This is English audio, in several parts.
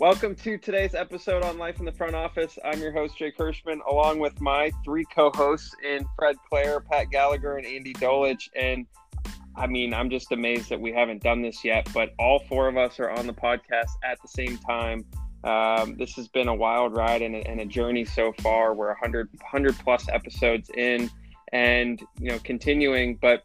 Welcome to today's episode on Life in the Front Office. I'm your host, Jake Hirschman, along with my three co hosts in Fred Claire, Pat Gallagher, and Andy Dolich. And I mean, I'm just amazed that we haven't done this yet, but all four of us are on the podcast at the same time. Um, this has been a wild ride and a, and a journey so far. We're 100, 100 plus episodes in and, you know, continuing, but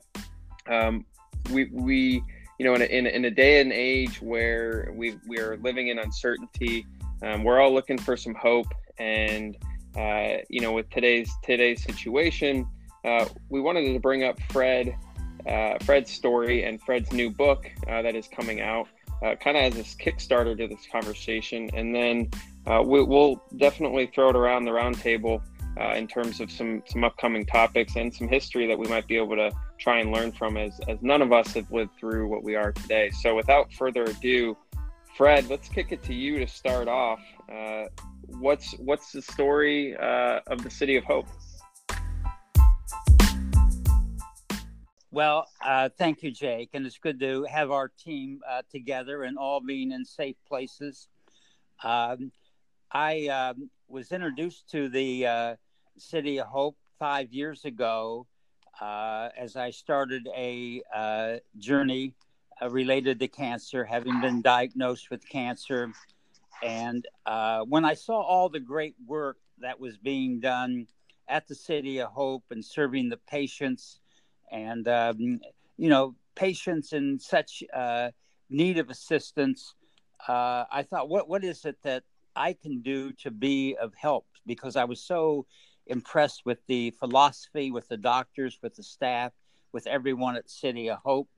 um, we, we, you know, in a, in in a day and age where we we are living in uncertainty, um, we're all looking for some hope. And uh, you know, with today's today's situation, uh, we wanted to bring up Fred, uh, Fred's story and Fred's new book uh, that is coming out, uh, kind of as this kickstarter to this conversation. And then uh, we, will definitely throw it around the roundtable in terms of some some upcoming topics and some history that we might be able to try and learn from as as none of us have lived through what we are today. So without further ado, Fred, let's kick it to you to start off. Uh, what's what's the story uh, of the City of Hope? Well, uh, thank you, Jake, and it's good to have our team uh, together and all being in safe places. Um, I um, was introduced to the uh, City of Hope five years ago uh, as I started a uh, journey uh, related to cancer, having been diagnosed with cancer. And uh, when I saw all the great work that was being done at the City of Hope and serving the patients, and um, you know, patients in such uh, need of assistance, I thought, what what is it that I can do to be of help? Because I was so impressed with the philosophy, with the doctors, with the staff, with everyone at City of Hope.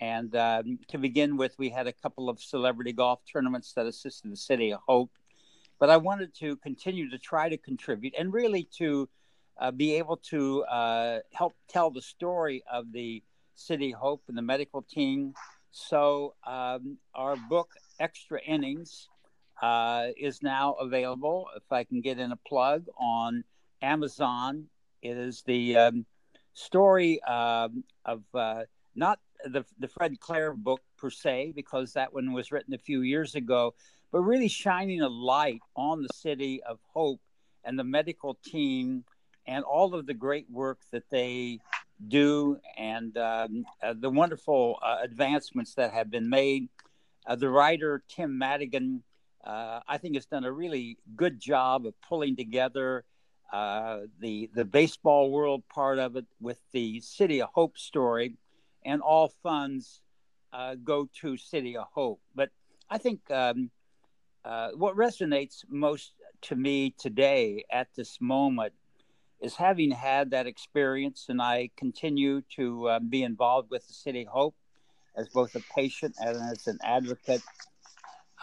And um, to begin with, we had a couple of celebrity golf tournaments that assisted the City of Hope. But I wanted to continue to try to contribute and really to uh, be able to uh, help tell the story of the City of Hope and the medical team. So, um, our book, Extra Innings, uh, is now available. If I can get in a plug on Amazon. It is the um, story um, of uh, not the, the Fred Claire book per se, because that one was written a few years ago, but really shining a light on the city of Hope and the medical team and all of the great work that they do and um, uh, the wonderful uh, advancements that have been made. Uh, the writer, Tim Madigan, uh, I think has done a really good job of pulling together uh, the the baseball world part of it with the City of Hope story, and all funds uh, go to City of Hope. But I think um, uh, what resonates most to me today at this moment is having had that experience, and I continue to uh, be involved with the City of Hope as both a patient and as an advocate.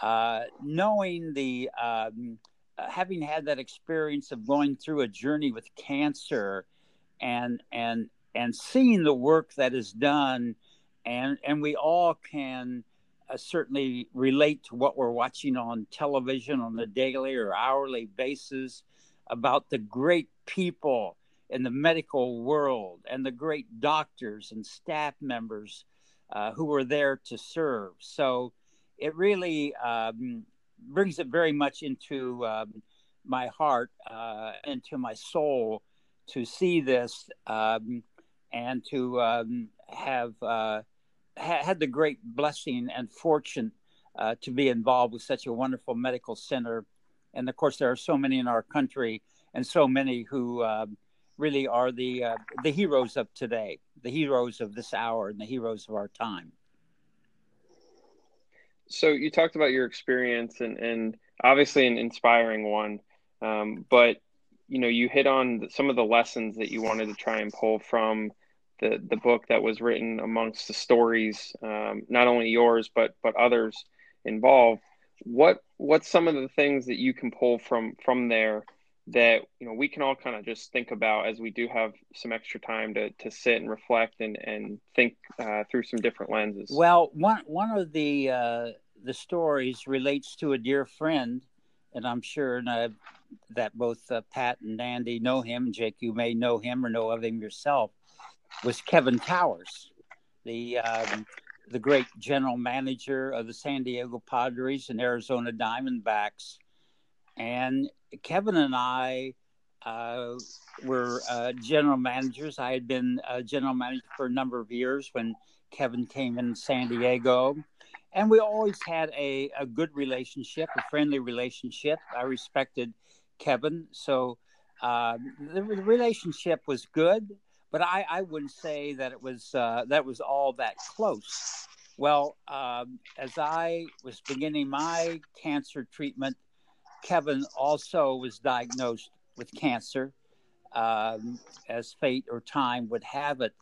Uh, knowing the um, having had that experience of going through a journey with cancer and and and seeing the work that is done and and we all can uh, certainly relate to what we're watching on television on a daily or hourly basis about the great people in the medical world and the great doctors and staff members uh, who were there to serve. So it really um, brings it very much into um, my heart, uh, into my soul, to see this um, and to um, have uh, ha- had the great blessing and fortune uh, to be involved with such a wonderful medical center. And of course, there are so many in our country, and so many who um, really are the uh, the heroes of today, the heroes of this hour, and the heroes of our time so you talked about your experience and, and obviously an inspiring one um, but you know you hit on some of the lessons that you wanted to try and pull from the the book that was written amongst the stories um, not only yours but but others involved. What what's some of the things that you can pull from from there that you know we can all kind of just think about as we do have some extra time to to sit and reflect and and think uh, through some different lenses. Well, one one of the uh, the stories relates to a dear friend, and I'm sure uh, that both uh, Pat and Andy know him. Jake, you may know him or know of him yourself. Was Kevin Towers, the um, the great general manager of the San Diego Padres and Arizona Diamondbacks. And Kevin and I uh, were uh, general managers. I had been a general manager for a number of years when Kevin came in San Diego. And we always had a, a good relationship, a friendly relationship. I respected Kevin. So uh, the, relationship was good, but I, I wouldn't say that it was uh, that was all that close. Well, um, as I was beginning my cancer treatment, Kevin also was diagnosed with cancer, um, as fate or time would have it.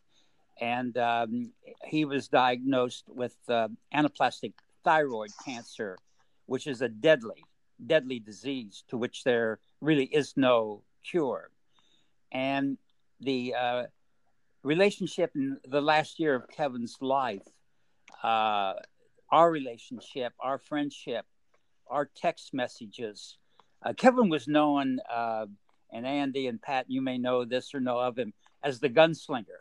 And um, he was diagnosed with uh, anaplastic thyroid cancer, which is a deadly, deadly disease to which there really is no cure. And the uh, relationship in the last year of Kevin's life, uh, our relationship, our friendship, our text messages. Uh, Kevin was known uh, and Andy and Pat, you may know this or know of him as the gunslinger.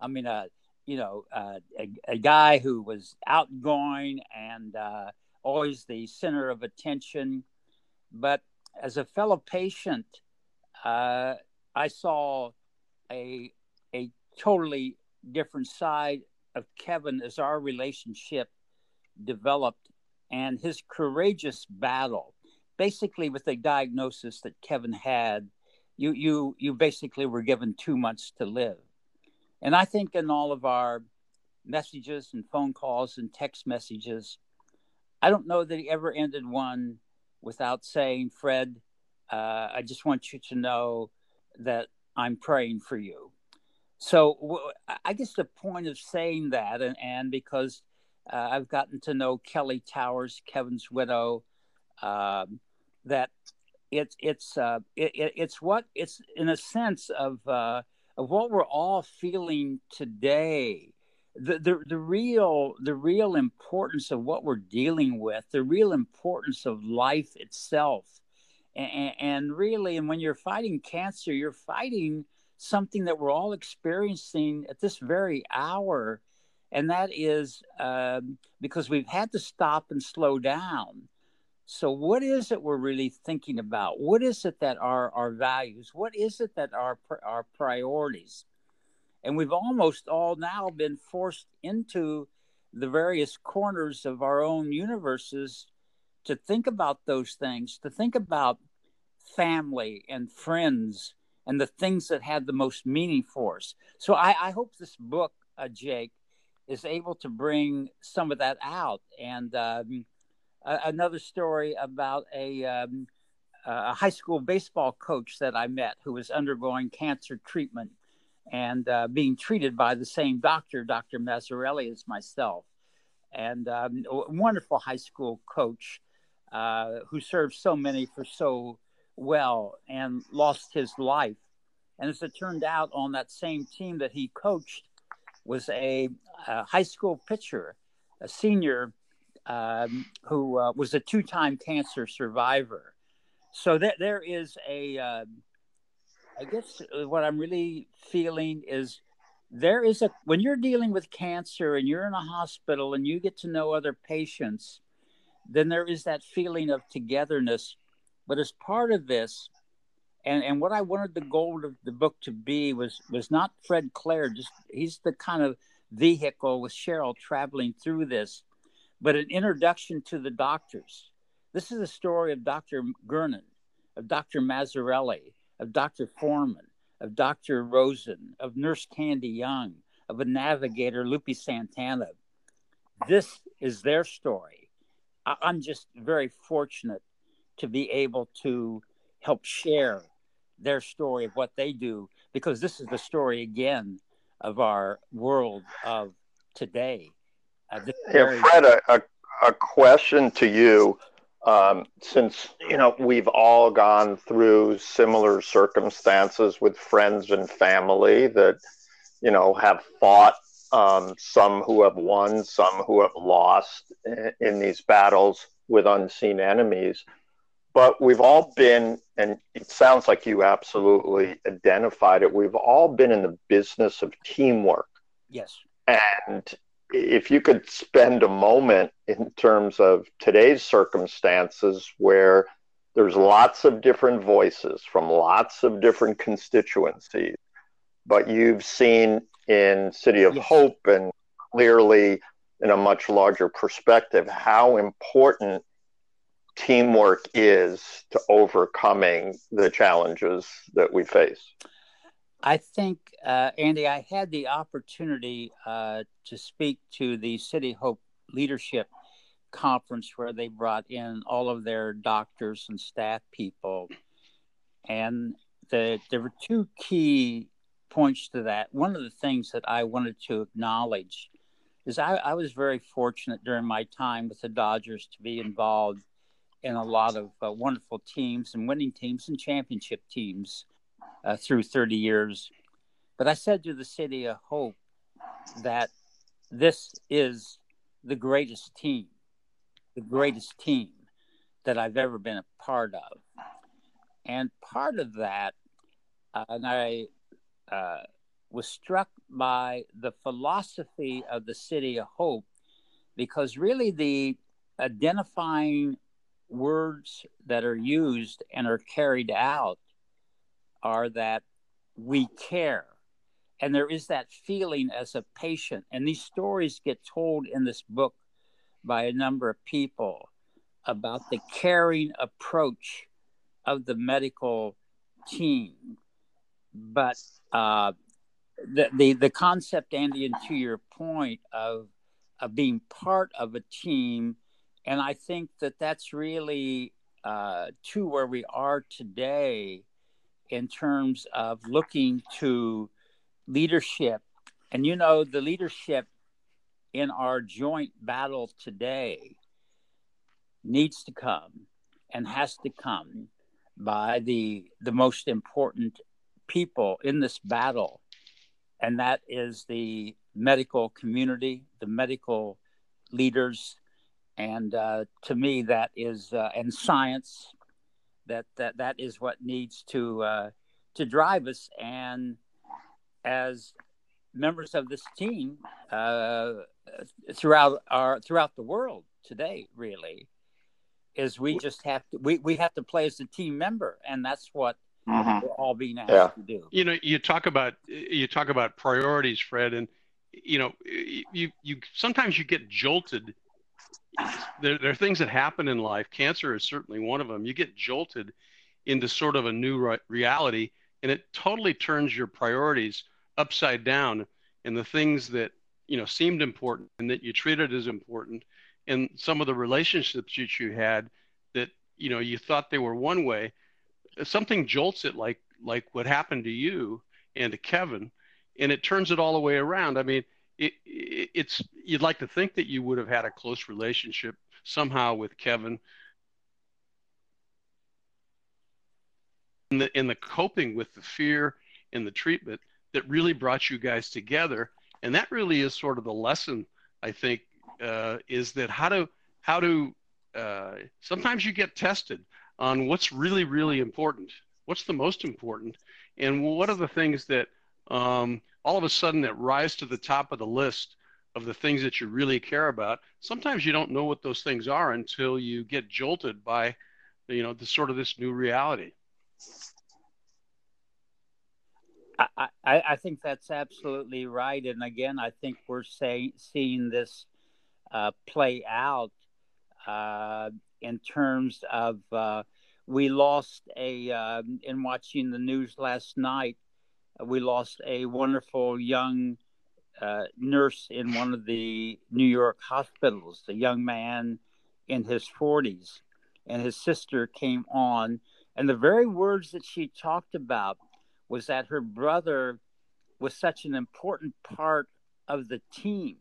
I mean, uh, you know, uh, a, a, guy who was outgoing and uh, always the center of attention. But as a fellow patient, uh, I saw a a totally different side of Kevin as our relationship developed and his courageous battle, basically with the diagnosis that Kevin had you you you basically were given two months to live. And i think in all of our messages and phone calls and text messages i don't know that he ever ended one without saying fred uh, i just want you to know that i'm praying for you. So i guess the point of saying that and, and because uh, i've gotten to know kelly towers kevin's widow um, that it's it's uh, it, it's what it's in a sense of uh, of what we're all feeling today. The, the the real the real importance of what we're dealing with, the real importance of life itself, and, and really, and when you're fighting cancer, you're fighting something that we're all experiencing at this very hour, and that is um, because we've had to stop and slow down so, what is it we're really thinking about? What is it that are our values? What is it that are our priorities? And we've almost all now been forced into the various corners of our own universes to think about those things, to think about family and friends and the things that had the most meaning for us. So, I, I hope this book, uh, Jake, is able to bring some of that out and. Um, another story about a, um, a high school baseball coach that I met who was undergoing cancer treatment and uh, being treated by the same doctor, Dr. Mazzarelli, as myself. And um, a wonderful high school coach uh, who served so many for so well and lost his life. And as it turned out, on that same team that he coached was a, a high school pitcher, a senior um, who uh, was a two-time cancer survivor. So that there is a, uh, I guess uh, what I'm really feeling is there is a when you're dealing with cancer and you're in a hospital and you get to know other patients, then there is that feeling of togetherness. But as part of this, and and what I wanted the goal of the book to be was was not Fred Claire, just he's the kind of vehicle with Cheryl traveling through this but an introduction to the doctors. This is a story of Dr. Gernon, of Dr. Mazzarelli, of Dr. Foreman, of Dr. Rosen, of Nurse Candy Young, of a navigator, Lupe Santana. This is their story. I'm just very fortunate to be able to help share their story of what they do because this is the story again of our world of today uh, yeah, Fred, a, a, a, question to you. Um, since you know we've all gone through similar circumstances with friends and family that you know have fought, um, some who have won, some who have lost in, in these battles with unseen enemies. But we've all been, and it sounds like you absolutely identified it. We've all been in the business of teamwork. Yes. And if you could spend a moment in terms of today's circumstances where there's lots of different voices from lots of different constituencies, but you've seen in City of yes. Hope and clearly in a much larger perspective how important teamwork is to overcoming the challenges that we face. I think, uh, Andy, I had the opportunity uh, to speak to the City Hope Leadership Conference where they brought in all of their doctors and staff people. And the, there were two key points to that. One of the things that I wanted to acknowledge is I, I was very fortunate during my time with the Dodgers to be involved in a lot of uh, wonderful teams and winning teams and championship teams uh, through 30 years. But I said to the City of Hope that this is the greatest team, the greatest team that I've ever been a part of. And part of that, uh, and I uh, was struck by the philosophy of the City of Hope because really the identifying words that are used and are carried out are that we care. And there is that feeling as a patient. And these stories get told in this book by a number of people about the caring approach of the medical team. But uh, the, the, the concept, Andy, and to your point of, of being part of a team, and I think that that's really uh, to where we are today in terms of looking to leadership. And you know, the leadership in our joint battle today needs to come and has to come by the the most important people in this battle and that is the medical community the medical leaders and uh, to me that is uh, and science that that that is what needs to uh, to drive us. And as members of this team uh, throughout our throughout the world today, really, is we just have to we, we have to play as a team member, and that's what mm-hmm. we're all being asked yeah. to do. You know, you talk about you talk about priorities, Fred, and you know, you you sometimes you get jolted there, there are things that happen in life. Cancer is certainly one of them. You get jolted into sort of a new re- reality, and it totally turns your priorities upside down. And the things that you know seemed important and that you treated as important, and some of the relationships that you had that you know you thought they were one way, something jolts it like like what happened to you and to Kevin, and it turns it all the way around. I mean, it, it, it's you'd like to think that you would have had a close relationship somehow with Kevin. In the, in the coping with the fear and the treatment that really brought you guys together, and that really is sort of the lesson I think uh, is that how to how to uh, sometimes you get tested on what's really really important, what's the most important, and what are the things that um, all of a sudden that rise to the top of the list of the things that you really care about. Sometimes you don't know what those things are until you get jolted by, you know, the sort of this new reality. I, I, I think that's absolutely right. And again, I think we're seeing this uh, play out uh, in terms of uh, we lost a, uh, in watching the news last night, we lost a wonderful young uh, nurse in one of the New York hospitals, a young man in his 40s. And his sister came on, and the very words that she talked about was that her brother was such an important part of the team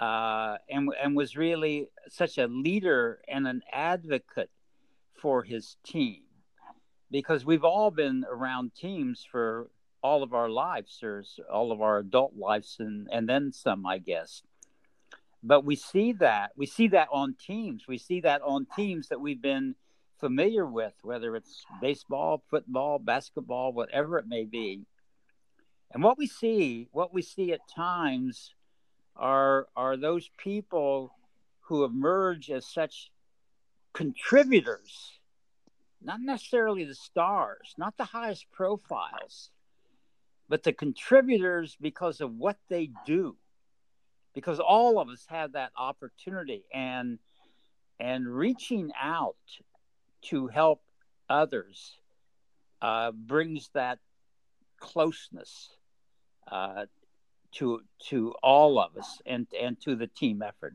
uh, and, and was really such a leader and an advocate for his team because we've all been around teams for all of our lives, or all of our adult lives, and and then some, I guess. But we see that we see that on teams. We see that on teams that we've been familiar with, whether it's baseball, football, basketball, whatever it may be. And what we see, what we see at times are are those people who emerge as such contributors, not necessarily the stars, not the highest profiles, but the contributors because of what they do. Because all of us have that opportunity and and reaching out to help others uh, brings that closeness uh, to to all of us and and to the team effort.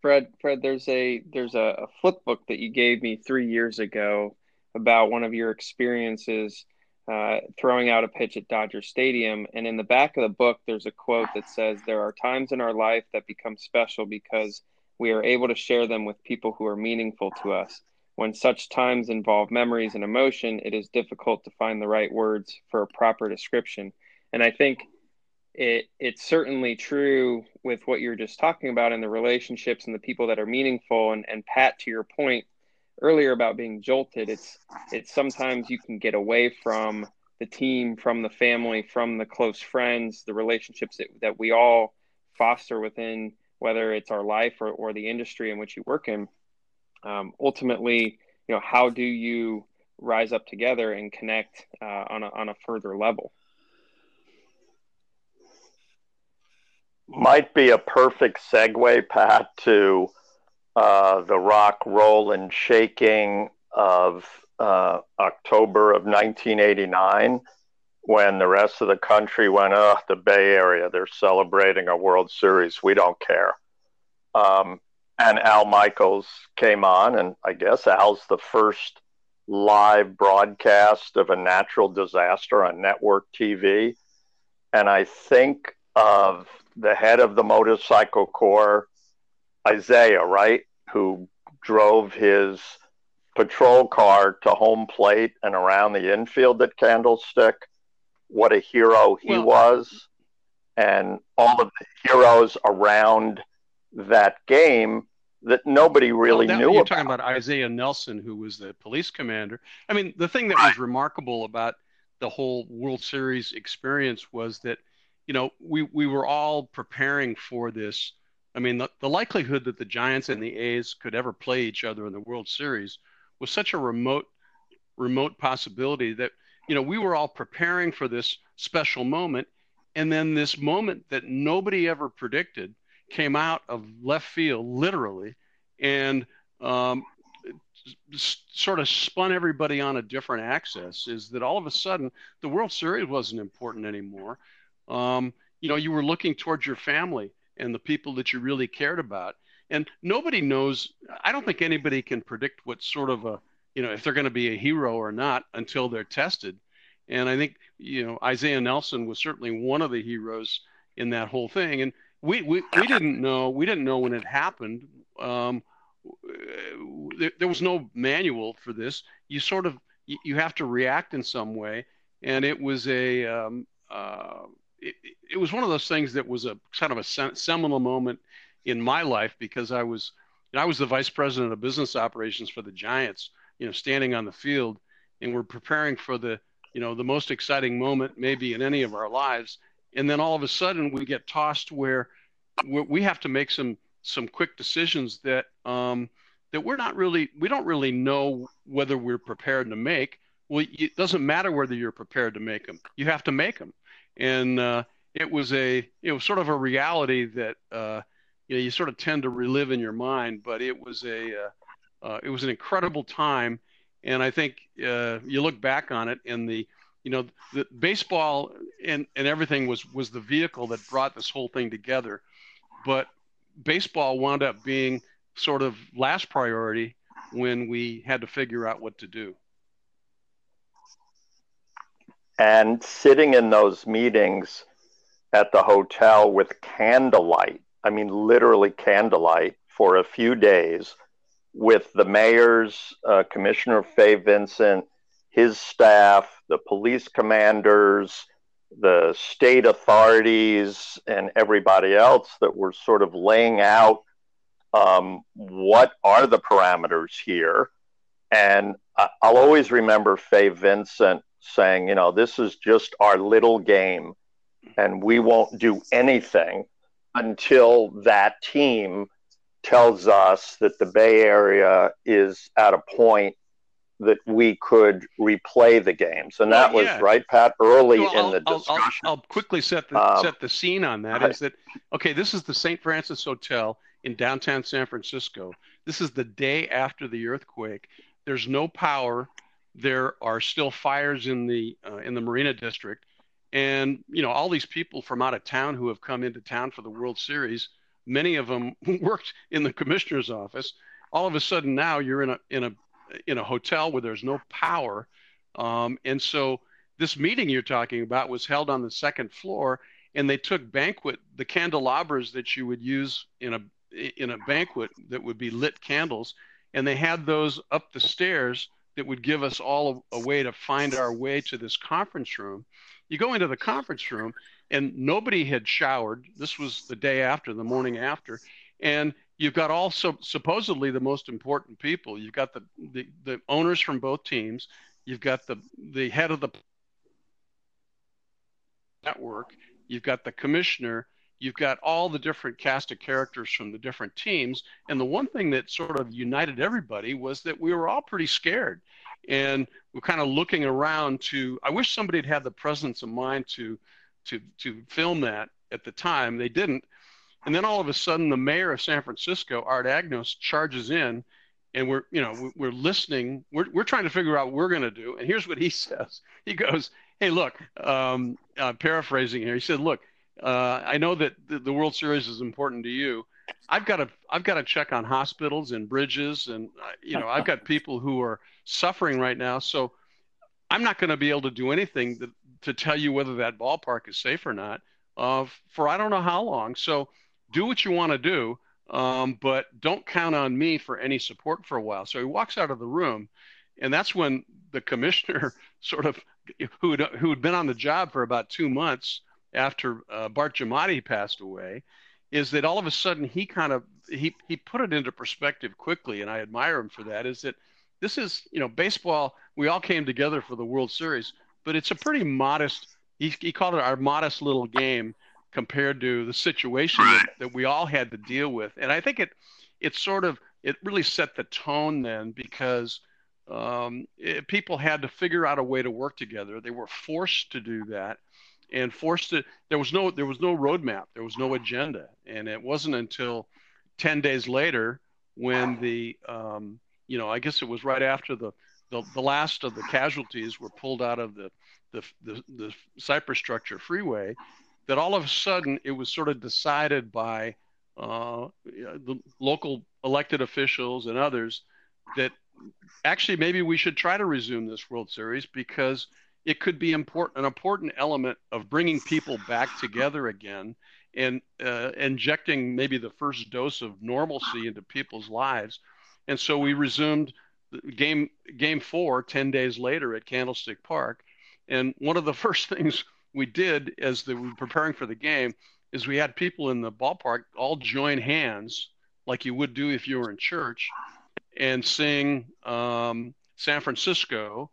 Fred, Fred, there's a there's a, flip book that you gave me three years ago about one of your experiences uh, throwing out a pitch at Dodger Stadium, and in the back of the book, there's a quote that says, "There are times in our life that become special because we are able to share them with people who are meaningful to us." When such times involve memories and emotion, it is difficult to find the right words for a proper description. And I think it it's certainly true with what you're just talking about in the relationships and the people that are meaningful. And, and Pat, to your point earlier about being jolted, it's it's sometimes you can get away from the team, from the family, from the close friends, the relationships that, that we all foster within whether it's our life or, or the industry in which you work in um, ultimately, you know, how do you rise up together and connect uh, on, a, on a further level? Might be a perfect segue, Pat, to uh, the rock, roll, and shaking of uh, October of 1989 when the rest of the country went, oh, the Bay Area, they're celebrating a World Series. We don't care. Um, and Al Michaels came on, and I guess Al's the first live broadcast of a natural disaster on network TV. And I think of the head of the motorcycle corps, Isaiah, right, who drove his patrol car to home plate and around the infield at Candlestick. What a hero he well, was. And all of the heroes around that game that nobody really well, that, knew you're about. talking about Isaiah Nelson, who was the police commander. I mean, the thing that was remarkable about the whole World Series experience was that, you know, we, we were all preparing for this. I mean, the, the likelihood that the Giants and the A's could ever play each other in the World Series was such a remote, remote possibility that, you know, we were all preparing for this special moment. And then this moment that nobody ever predicted – came out of left field, literally, and um, sort of spun everybody on a different axis. Is that all of a sudden the World Series wasn't important anymore? Um, you know, you were looking towards your family and the people that you really cared about. And nobody knows. I don't think anybody can predict what sort of a you know if they're going to be a hero or not until they're tested. And I think you know Isaiah Nelson was certainly one of the heroes in that whole thing. And we, we, we didn't know we didn't know when it happened um, there, there, was no manual for this you sort of you, have to react in some way and it was a um, uh, it, it, was one of those things that was a kind of a seminal moment in my life because I was you know, I was the vice president of business operations for the Giants you know standing on the field and we're preparing for the you know the most exciting moment maybe in any of our lives and then all of a sudden we get tossed where we have to make some some quick decisions that um, that we're not really we don't really know whether we're prepared to make. Well, it doesn't matter whether you're prepared to make them; you have to make them. And uh, it was a it was sort of a reality that uh, you know you sort of tend to relive in your mind. But it was a uh, uh it was an incredible time, and I think uh, you look back on it and the you know the baseball and, and everything was was the vehicle that brought this whole thing together but baseball wound up being sort of last priority when we had to figure out what to do and sitting in those meetings at the hotel with candlelight i mean literally candlelight for a few days with the mayors uh, commissioner fay vincent his staff the police commanders, the state authorities, and everybody else that were sort of laying out um, what are the parameters here. And I'll always remember Fay Vincent saying, you know, this is just our little game. and we won't do anything until that team tells us that the Bay Area is at a point that we could replay the games, and that well, yeah. was right, Pat, early well, in the discussion. I'll, I'll, I'll quickly set the um, set the scene on that. Is that okay? This is the St. Francis Hotel in downtown San Francisco. This is the day after the earthquake. There's no power. There are still fires in the uh, in the Marina District, and you know all these people from out of town who have come into town for the World Series. Many of them worked in the commissioner's office. All of a sudden now you're in a in a in a hotel where there's no power. Um, and so this meeting you're talking about was held on the second floor, and they took banquet the candelabras that you would use in a in a banquet that would be lit candles, and they had those up the stairs that would give us all a, a way to find our way to this conference room. You go into the conference room, and nobody had showered. This was the day after, the morning after, and you've got also supposedly the most important people. You've got the, the, the owners from both teams. You've got the, the head of the network. You've got the commissioner. You've got all the different cast of characters from the different teams. And the one thing that sort of united everybody was that we were all pretty scared. And we're kind of looking around to, I wish somebody had had the presence of mind to, to, to film that at the time. They didn't and then all of a sudden, the mayor of San Francisco, Art Agnos, charges in, and we're, you know, we're listening. We're, we're trying to figure out what we're going to do. And here's what he says. He goes, "Hey, look, um, uh, paraphrasing here. He said, look, uh, I know that the, the, World Series is important to you. I've got to, I've got to check on hospitals and bridges, and uh, you know, I've got people who are suffering right now. So I'm not going to be able to do anything that, to tell you whether that ballpark is safe or not uh, for I don't know how long. So." do what you want to do, um, but don't count on me for any support for a while. So he walks out of the room, and that's when the commissioner, sort of, who who had been on the job for about two months after uh, Bart Giamatti passed away, is that all of a sudden he kind of he he put it into perspective quickly, and I admire him for that. Is that this is you know baseball? We all came together for the World Series, but it's a pretty modest. He, he called it our modest little game compared to the situation that, that we all had to deal with. And I think it it sort of it really set the tone then because um, it, people had to figure out a way to work together. They were forced to do that, and forced to. There was no there was no roadmap. There was no agenda, and it wasn't until ten days later when the um, you know I guess it was right after the, the the last of the casualties were pulled out of the the the, the Cypress Structure Freeway that all of a sudden it was sort of decided by uh, the local elected officials and others that actually maybe we should try to resume this World Series because it could be important, an important element of bringing people back together again and uh, injecting maybe the first dose of normalcy into people's lives. And so we resumed game game four 10 days later at Candlestick Park. And one of the first things we did as we were preparing for the game is we had people in the ballpark all join hands like you would do if you were in church and sing um, San Francisco.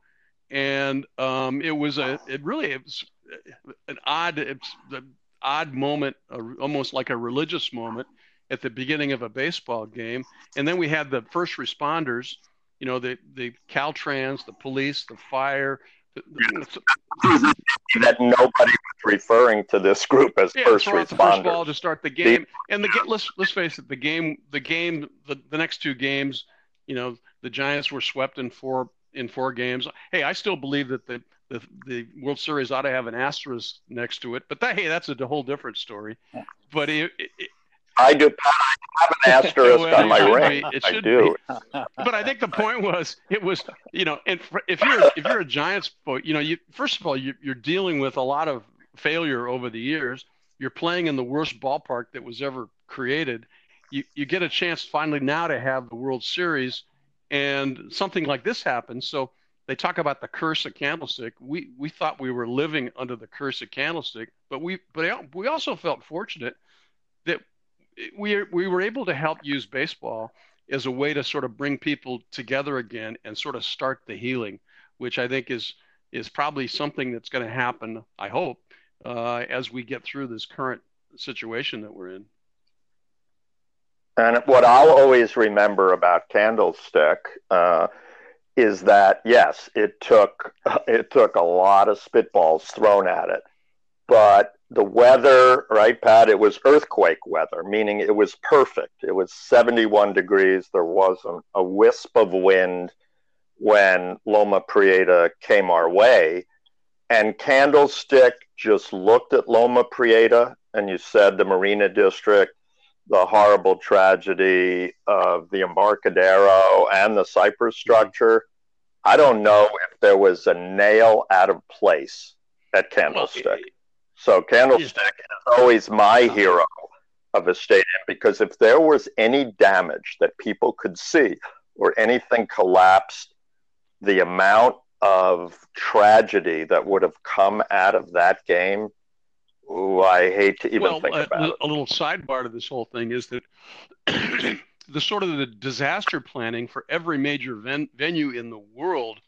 And um, it was a, it really, it was an odd, it's the odd moment, almost like a religious moment at the beginning of a baseball game. And then we had the first responders, you know, the, the Caltrans, the police, the fire, that nobody was referring to this group as yeah, first responders. The first ball to start the game, and the let's let's face it, the game, the game, the, the next two games, you know, the Giants were swept in four in four games. Hey, I still believe that the the, the World Series ought to have an asterisk next to it, but that hey, that's a whole different story. But it, it, I do. I have an asterisk well, on my ring. Be, I do. but I think the point was, it was, you know, and if you're if you're a Giants, you know, you first of all, you, you're dealing with a lot of failure over the years. You're playing in the worst ballpark that was ever created. You you get a chance finally now to have the World Series, and something like this happens. So they talk about the curse of Candlestick. We we thought we were living under the curse of Candlestick, but we but we also felt fortunate that we we were able to help use baseball as a way to sort of bring people together again and sort of start the healing, which I think is is probably something that's going to happen. I hope uh, as we get through this current situation that we're in. And what I'll always remember about Candlestick uh, is that yes, it took it took a lot of spitballs thrown at it, but the weather, right, Pat? It was earthquake weather, meaning it was perfect. It was 71 degrees. There wasn't a wisp of wind when Loma Prieta came our way. And Candlestick just looked at Loma Prieta and you said the Marina District, the horrible tragedy of the Embarcadero and the Cypress structure. I don't know if there was a nail out of place at Candlestick. Well, so Candlestick is always my hero of a stadium because if there was any damage that people could see or anything collapsed, the amount of tragedy that would have come out of that game, ooh, I hate to even well, think about uh, it. A little sidebar to this whole thing is that the sort of the disaster planning for every major ven- venue in the world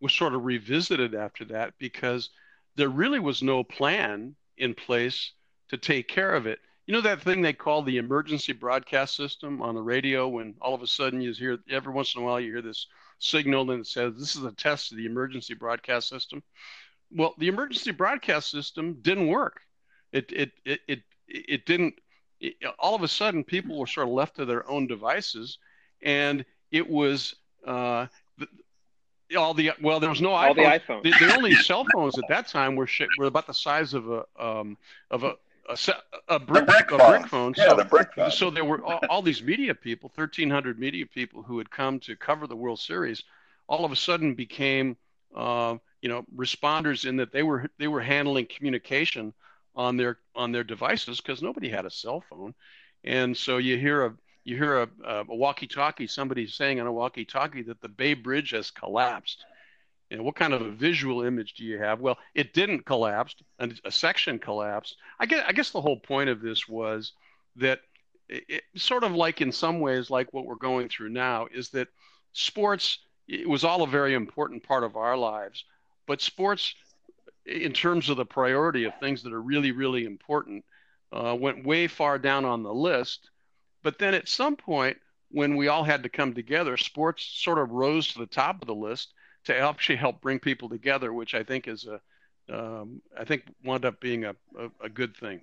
was sort of revisited after that because there really was no plan in place to take care of it. You know that thing they call the emergency broadcast system on the radio when all of a sudden you hear every once in a while you hear this signal and it says this is a test of the emergency broadcast system. Well, the emergency broadcast system didn't work. It it it it, it didn't it, all of a sudden people were sort of left to their own devices and it was uh, all the well, there was no all iPhones. the iPhones. The, the, only cell phones at that time were sh- were about the size of a um, of a a, a brick, brick a brick phone. Yeah, so, the brick phone. so there were all, all, these media people, 1,300 media people who had come to cover the World Series, all of a sudden became, uh, you know, responders in that they were they were handling communication on their on their devices because nobody had a cell phone, and so you hear a you hear a, a walkie-talkie, somebody saying on a walkie-talkie that the Bay Bridge has collapsed. You know, what kind of a visual image do you have? Well, it didn't collapse, and a section collapsed. I guess, I guess the whole point of this was that it, sort of like in some ways, like what we're going through now, is that sports it was all a very important part of our lives, but sports, in terms of the priority of things that are really, really important, uh, went way far down on the list but then at some point, when we all had to come together, sports sort of rose to the top of the list to actually help bring people together, which I think is a, um, I think wound up being a, a, a good thing.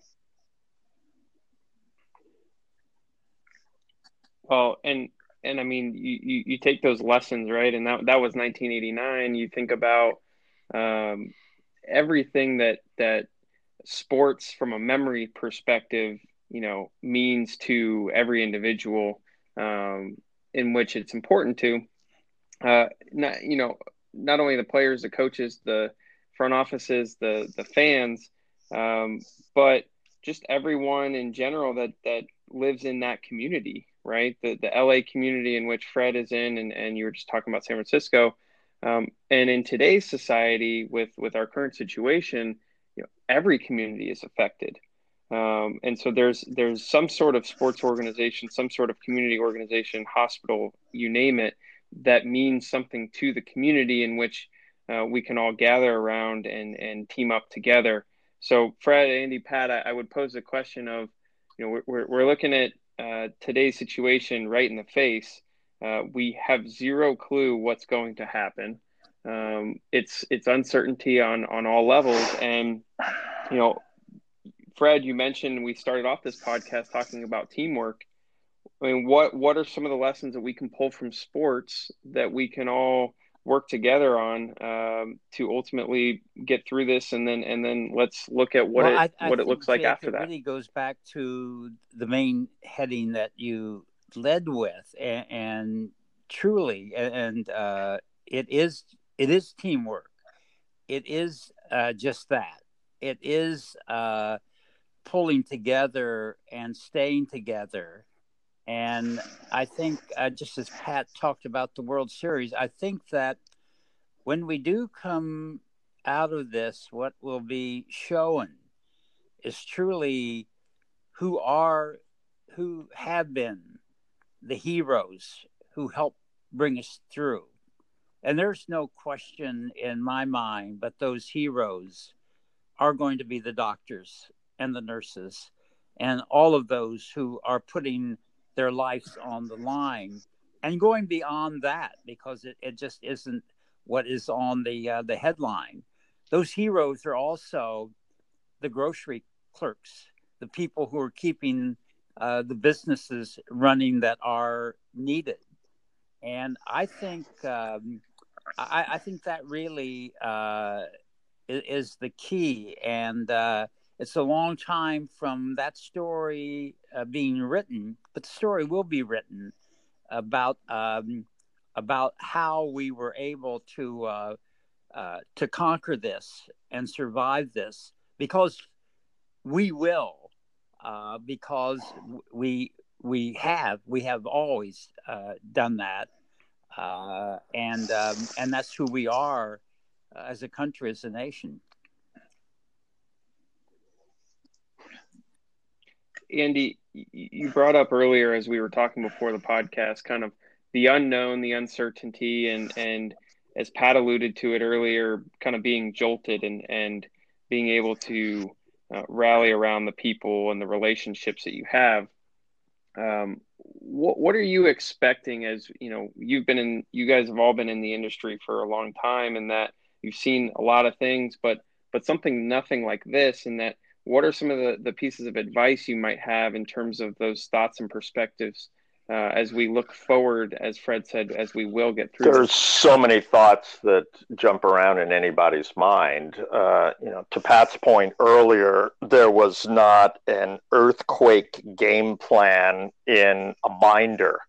Well, and and I mean, you, you, you, take those lessons, right? And that that was 1989. You think about um, everything that that sports from a memory perspective you know means to every individual um, in which it's important to uh, not you know not only the players the coaches the front offices the the fans um, but just everyone in general that that lives in that community right? The the LA community in which Fred is in and, and you were just talking about San Francisco um, and in today's society with with our current situation you know every community is affected um, and so there's there's some sort of sports organization, some sort of community organization, hospital, you name it, that means something to the community in which uh, we can all gather around and and team up together. So Fred, Andy, Pat, I, I would pose the question of, you know, we're we're looking at uh, today's situation right in the face. Uh, we have zero clue what's going to happen. Um, it's it's uncertainty on on all levels, and you know Fred, you mentioned we started off this podcast talking about teamwork. I mean, what what are some of the lessons that we can pull from sports that we can all work together on um, to ultimately get through this, and then and then let's look at what well, it I, what it looks like after it that. Really goes back to the main heading that you led with, and, and truly, and uh, it is it is teamwork. It is uh, just that. It is. Uh, pulling together and staying together. And I think, uh, just as Pat talked about the World Series, I think that when we do come out of this, what will be shown is truly who are, who have been the heroes who helped bring us through. And there's no question in my mind, but those heroes are going to be the doctors and the nurses and all of those who are putting their lives on the line and going beyond that because it, it just isn't what is on the uh, the headline. Those heroes are also the grocery clerks, the people who are keeping uh, the businesses running that are needed. And I think um, I, I, think that really uh, is, the key. And uh, it's a long time from that story uh, being written, but the story will be written about um, about how we were able to uh, uh, to conquer this and survive this because we will uh, because we we have we have always uh, done that uh, and um, and that's who we are uh, as a country as a nation. Andy, you brought up earlier as we were talking before the podcast, kind of the unknown, the uncertainty, and and as Pat alluded to it earlier, kind of being jolted and and being able to uh, rally around the people and the relationships that you have. Um, what what are you expecting as you know you've been in you guys have all been in the industry for a long time and that you've seen a lot of things but but something nothing like this and that what are some of the, the pieces of advice you might have in terms of those thoughts and perspectives uh, as we look forward, as Fred said, as we will get through. There's so many thoughts that jump around in anybody's mind. Uh, you know, to Pat's point earlier, there was not an earthquake game plan in a binder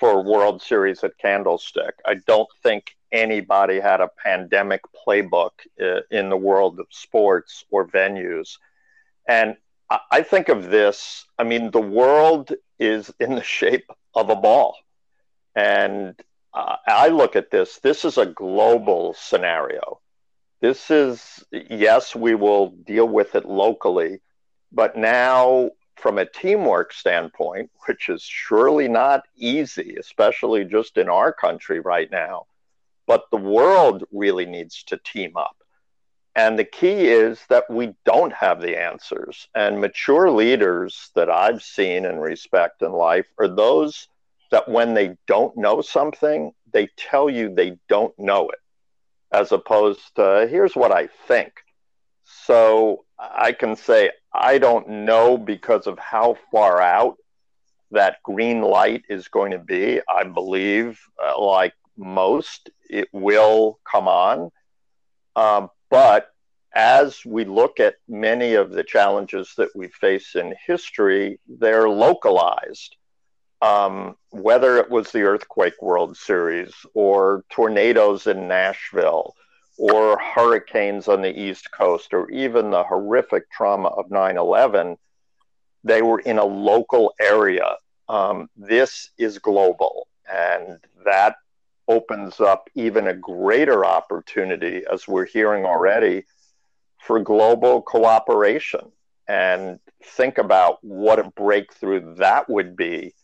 for World Series at Candlestick. I don't think anybody had a pandemic playbook uh, in the world of sports or venues. And I think of this, I mean, the world is in the shape of a ball. And uh, I look at this, this is a global scenario. This is, yes, we will deal with it locally, but now from a teamwork standpoint, which is surely not easy, especially just in our country right now, but the world really needs to team up. And the key is that we don't have the answers. And mature leaders that I've seen and respect in life are those that when they don't know something, they tell you they don't know it, as opposed to here's what I think. So I can say, I don't know because of how far out that green light is going to be. I believe, uh, like most, it will come on. Um, but as we look at many of the challenges that we face in history, they're localized. Um, whether it was the Earthquake World Series or tornadoes in Nashville or hurricanes on the East Coast or even the horrific trauma of 9 11, they were in a local area. Um, this is global, and that opens up even a greater opportunity, as we're hearing already, for global cooperation. And think about what a breakthrough that would be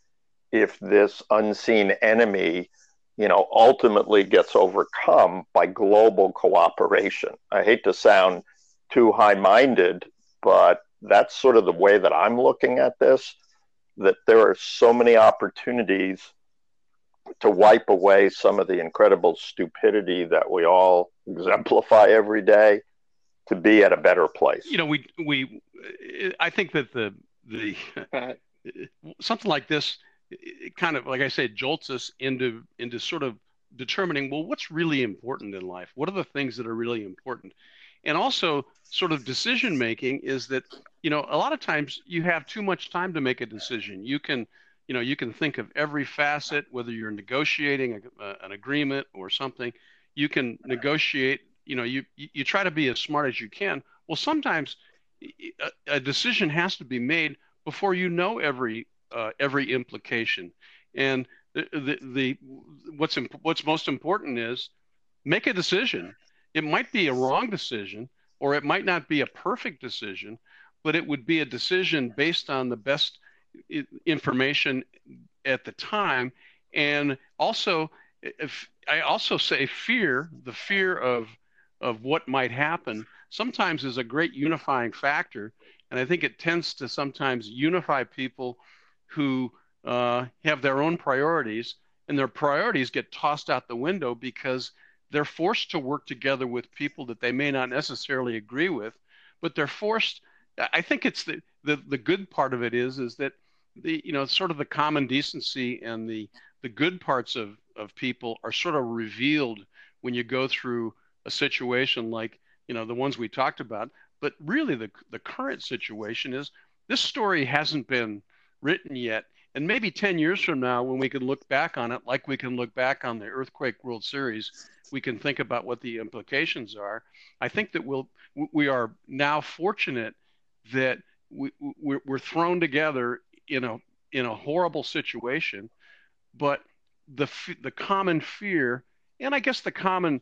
if this unseen enemy you know ultimately gets overcome by global cooperation. I hate to sound too high minded but that's sort of the way that i'm looking at this that there are so many opportunities to wipe away some of the incredible stupidity that we all exemplify every day to be at a better place. You know, we we I think that the the something like this kind of like I said jolts us into into sort of determining well what's really important in life. What are the things that are really important? And also sort of decision making is that you know a lot of times you have too much time to make a decision. You can you know you can think of every facet whether you're negotiating a, an agreement or something you can negotiate you know you you try to be as smart as you can. Well sometimes a, a decision has to be made before you know every uh, every implication. And the, the, the what's imp- what's most important is make a decision. It might be a wrong decision or it might not be a perfect decision but it would be a decision based on the best information at the time and also if i also say fear the fear of of what might happen sometimes is a great unifying factor. And I think it tends to sometimes unify people who uh, have their own priorities, and their priorities get tossed out the window because they're forced to work together with people that they may not necessarily agree with, but they're forced. I think it's the, the, the good part of it is is that the you know sort of the common decency and the the good parts of of people are sort of revealed when you go through a situation like you know the ones we talked about. But really the the current situation is this story hasn't been written yet. And maybe 10 years from now when we can look back on it like we can look back on the earthquake world series we can think about what the implications are. I think that we'll we are now fortunate that we, we're, we're thrown together in a in a horrible situation but the the common fear and i guess the common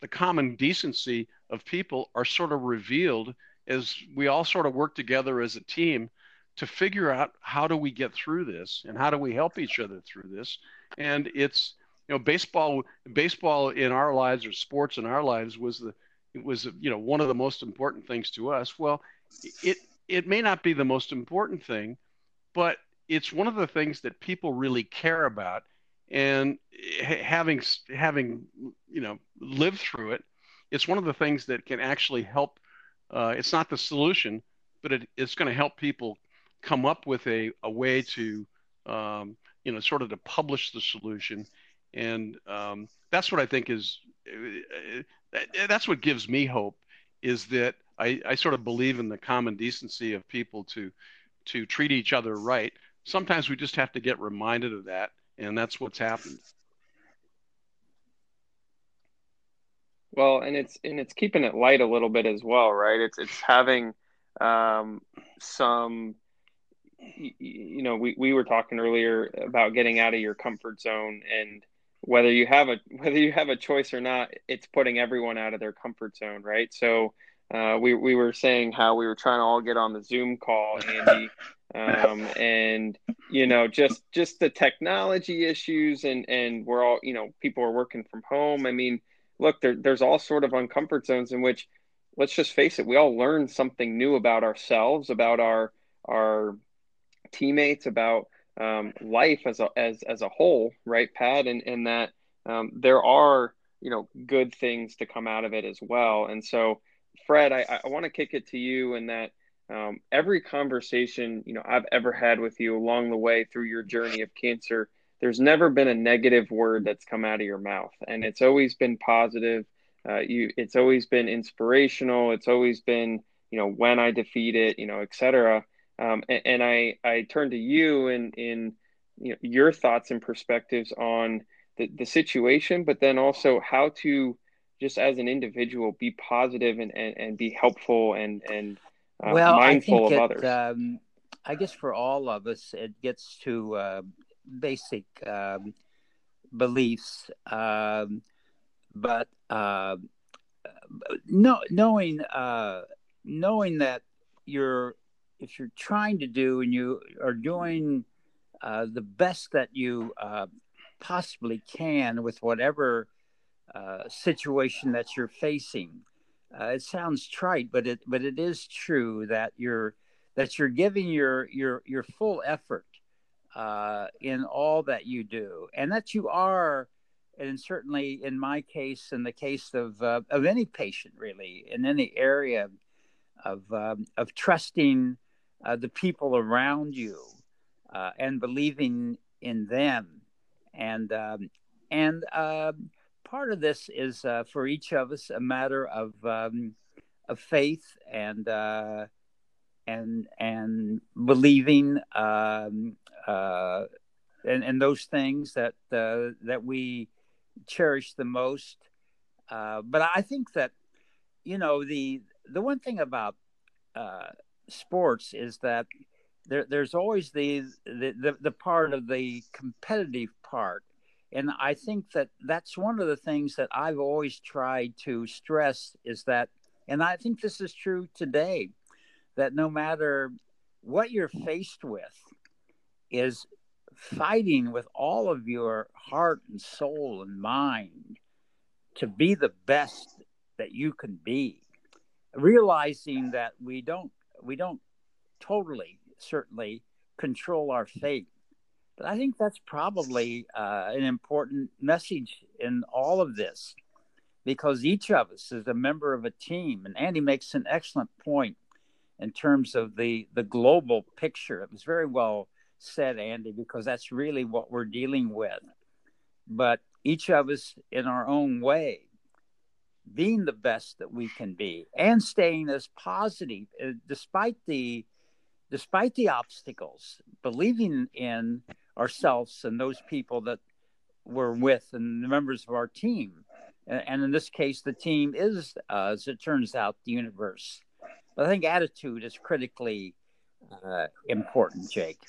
the common decency of people are sort of revealed as we all sort of work together as a team to figure out how do we get through this and how do we help each other through this. And it's you know baseball baseball in our lives or sports in our lives was the it was you know one of the most important things to us. Well it it may not be the most important thing but it's one of the things that people really care about and having having you know lived through it it's one of the things that can actually help uh, it's not the solution but it, it's going to help people come up with a, a way to um, you know sort of to publish the solution and um, that's what i think is uh, that's what gives me hope is that I, I sort of believe in the common decency of people to to treat each other right sometimes we just have to get reminded of that and that's what's happened. Well, and it's and it's keeping it light a little bit as well, right? It's it's having um, some, you know, we, we were talking earlier about getting out of your comfort zone and whether you have a whether you have a choice or not, it's putting everyone out of their comfort zone, right? So uh, we we were saying how we were trying to all get on the Zoom call, Andy, um, and you know just just the technology issues and and we're all you know people are working from home. I mean look there, there's all sort of uncomfort zones in which let's just face it we all learn something new about ourselves about our our teammates about um, life as a as as a whole right pat? And and that um, there are you know good things to come out of it as well. And so fred i, I want to kick it to you in that um, every conversation you know I've ever had with you along the way through your journey of cancer, there's never been a negative word that's come out of your mouth, and it's always been positive. Uh, you, it's always been inspirational. It's always been you know when I defeat it, you know, etc. Um, and, and, I I turn to you in in you know, your thoughts and perspectives on the, the situation, but then also how to just as an individual be positive and, and, and be helpful and and uh, well, mindful I think of it, others. Um, I guess for all of us, it gets to uh, basic um, beliefs, um, but uh, no, knowing uh, knowing that you're if you're trying to do and you are doing uh, the best that you uh, possibly can with whatever uh, situation that you're facing. Uh, it sounds trite, but it but it is true that you're that you're giving your your your full effort uh, in all that you do, and that you are, and certainly in my case, in the case of uh, of any patient, really, in any area of um, of trusting uh, the people around you uh, and believing in them, and um, and um, part of this is uh, for each of us a matter of um, of faith and uh, and and believing um, uh, and, and those things that uh, that we cherish the most. Uh, but I think that you know the the one thing about uh, sports is that there, there's always the, the the the part of the competitive part and i think that that's one of the things that i've always tried to stress is that and i think this is true today that no matter what you're faced with is fighting with all of your heart and soul and mind to be the best that you can be realizing that we don't we don't totally certainly control our fate. But I think that's probably uh, an important message in all of this because each of us is a member of a team. And Andy makes an excellent point in terms of the, the global picture. It was very well said, Andy, because that's really what we're dealing with. But each of us in our own way, being the best that we can be and staying as positive uh, despite the despite the obstacles believing in ourselves and those people that we're with and the members of our team. And in this case the team is uh, as it turns out the universe. But i think attitude is critically uh, important jake.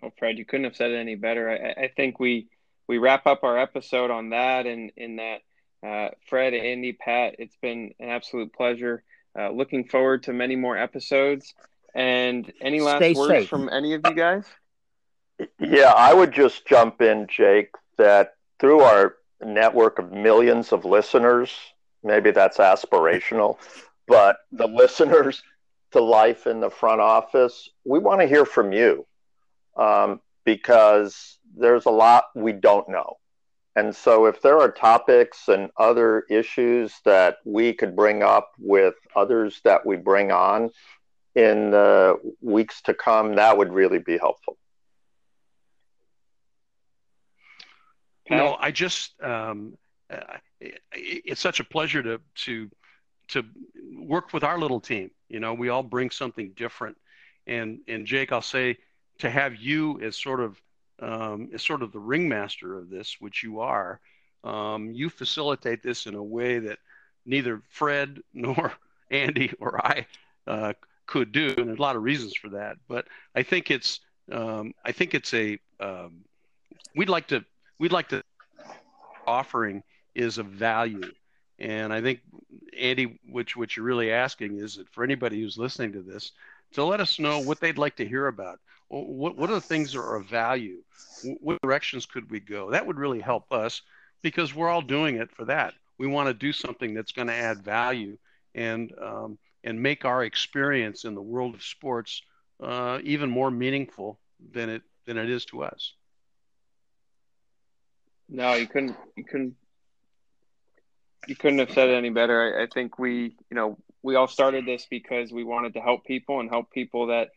Well fred you couldn't have said it any better. I, I think we we wrap up our episode on that and in that uh, fred andy pat it's been an absolute pleasure. Uh, looking forward to many more episodes. And any last Stay words safe. from any of you guys? Yeah, I would just jump in, Jake, that through our network of millions of listeners, maybe that's aspirational, but the listeners to life in the front office, we want to hear from you um, because there's a lot we don't know. And so, if there are topics and other issues that we could bring up with others that we bring on in the weeks to come, that would really be helpful. No, I just um, uh, it's such a pleasure to to to work with our little team. You know, we all bring something different, and and Jake, I'll say to have you as sort of um, is sort of the ringmaster of this, which you are. Um, you facilitate this in a way that neither Fred nor Andy or I uh, could do, and there's a lot of reasons for that. But I think it's um, I think it's a um, we'd like to we'd like to offering is of value, and I think Andy, which what you're really asking is that for anybody who's listening to this, to let us know what they'd like to hear about what, what are the things that are of value? What directions could we go? That would really help us because we're all doing it for that. We want to do something that's going to add value and um, and make our experience in the world of sports uh, even more meaningful than it than it is to us. No, you couldn't. You couldn't. You couldn't have said it any better. I, I think we, you know, we all started this because we wanted to help people and help people that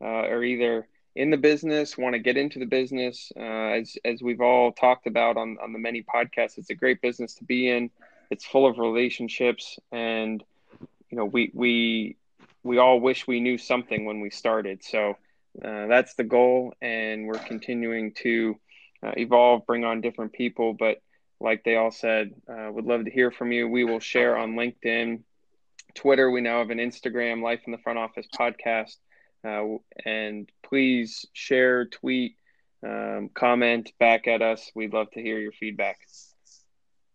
uh, are either in the business, want to get into the business. Uh, as as we've all talked about on on the many podcasts, it's a great business to be in. It's full of relationships, and you know we we we all wish we knew something when we started. So uh, that's the goal, and we're continuing to uh, evolve, bring on different people. But like they all said, uh, would love to hear from you. We will share on LinkedIn, Twitter. We now have an Instagram, Life in the Front Office podcast. Uh, and please share, tweet, um, comment back at us. We'd love to hear your feedback.